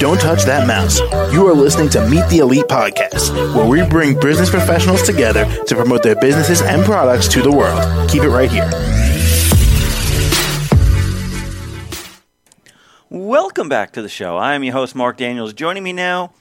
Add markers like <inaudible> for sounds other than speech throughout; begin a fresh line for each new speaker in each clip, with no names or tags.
Don't touch that mouse. You are listening to Meet the Elite Podcast, where we bring business professionals together to promote their businesses and products to the world. Keep it right here.
Welcome back to the show. I am your host, Mark Daniels. Joining me now,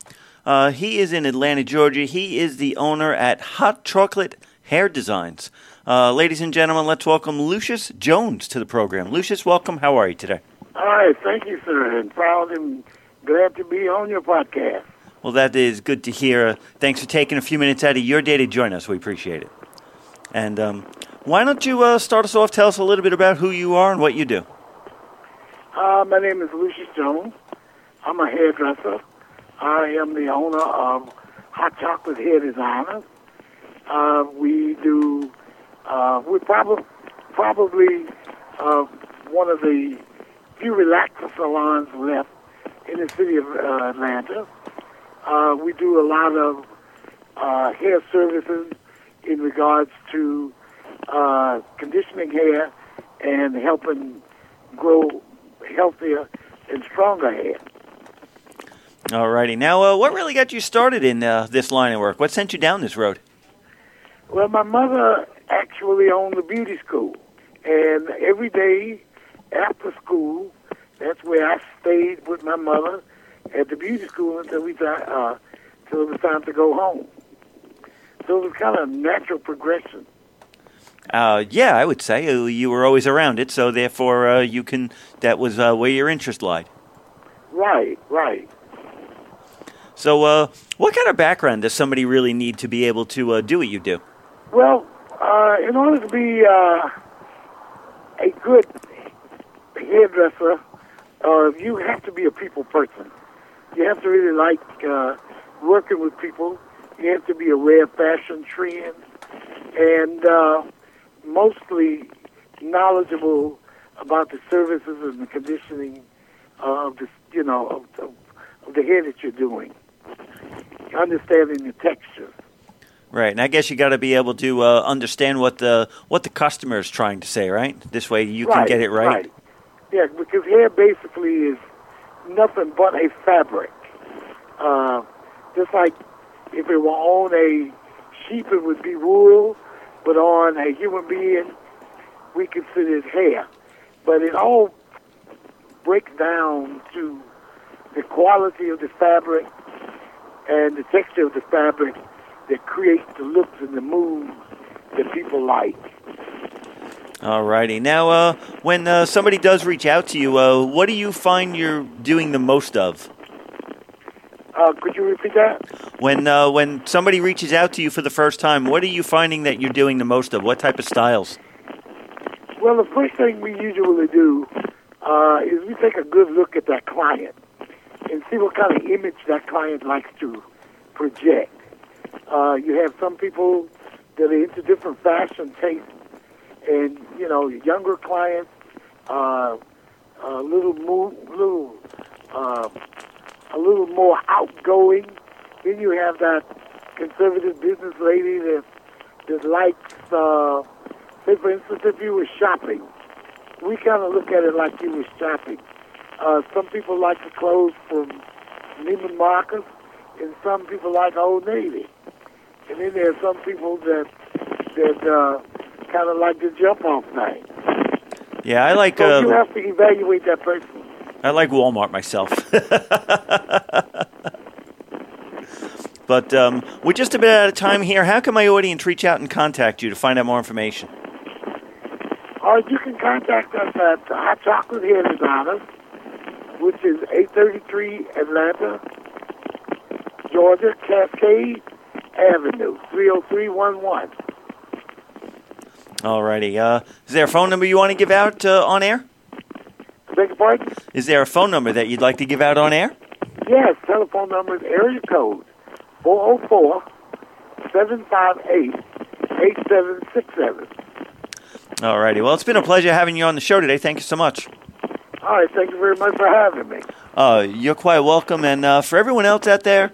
uh, he is in Atlanta, Georgia. He is the owner at Hot Chocolate Hair Designs. Uh, ladies and gentlemen, let's welcome Lucius Jones to the program. Lucius, welcome. How are you today?
All right, thank you, sir, and proud and glad to be on your podcast.
Well, that is good to hear. Thanks for taking a few minutes out of your day to join us. We appreciate it. And um, why don't you uh, start us off? Tell us a little bit about who you are and what you do.
Uh, my name is Lucius Jones. I'm a hairdresser. I am the owner of Hot Chocolate Hair Designers. Uh, we do. Uh, we're probably probably uh, one of the few relaxer salons left in the city of uh, Atlanta. Uh, we do a lot of uh, hair services in regards to uh, conditioning hair and helping grow healthier and stronger hair.
All righty. Now, uh, what really got you started in uh, this line of work? What sent you down this road?
Well, my mother actually owned the beauty school, and every day after school, that's where I stayed with my mother at the beauty school until we th- uh, until it was time to go home. So it was kind of a natural progression.
Uh, yeah, I would say uh, you were always around it, so therefore uh, you can. That was uh, where your interest lied.
Right, right.
So, uh, what kind of background does somebody really need to be able to uh, do what you do?
Well, uh, in order to be uh, a good hairdresser, uh, you have to be a people person. You have to really like uh, working with people. You have to be aware of fashion trends and uh, mostly knowledgeable about the services and the conditioning of the, you know, of, of, of the hair that you're doing. Understanding the texture.
Right, and I guess you got to be able to uh, understand what the what the customer is trying to say, right? This way you can get it right.
right. Yeah, because hair basically is nothing but a fabric. Uh, just like if it were on a sheep, it would be wool, but on a human being, we consider it hair. But it all breaks down to the quality of the fabric and the texture of the fabric that creates the looks and the moves that people like.
All righty. Now, uh, when uh, somebody does reach out to you, uh, what do you find you're doing the most of?
Uh, could you repeat that?
When uh, when somebody reaches out to you for the first time, what are you finding that you're doing the most of? What type of styles?
Well, the first thing we usually do uh, is we take a good look at that client and see what kind of image that client likes to project. Uh, you have some people that are into different fashion tastes, and you know, younger clients, uh, a little more, little, uh, a little more outgoing. Then you have that conservative business lady that that likes. Uh, Say, for instance, if you were shopping, we kind of look at it like you were shopping. Uh, some people like the clothes from Neiman Marcus, and some people like Old Navy. And then there are some people that that uh, kind of like the jump off thing.
Yeah, I like
So you
uh,
have to evaluate that person.
I like Walmart myself. <laughs> but um, we're just a bit out of time here. How can my audience reach out and contact you to find out more information?
Or you can contact us at Hot Chocolate Hair Designers, which is 833 Atlanta, Georgia, Cascade Avenue, 30311.
Alrighty. Uh, is there a phone number you want to give out uh, on air?
Beg your pardon?
Is there a phone number that you'd like to give out on air?
Yes, telephone number is area code 404 758 8767.
Alrighty. Well, it's been a pleasure having you on the show today. Thank you so much.
All right, thank you very much for having me.
Uh, you're quite welcome. And uh, for everyone else out there,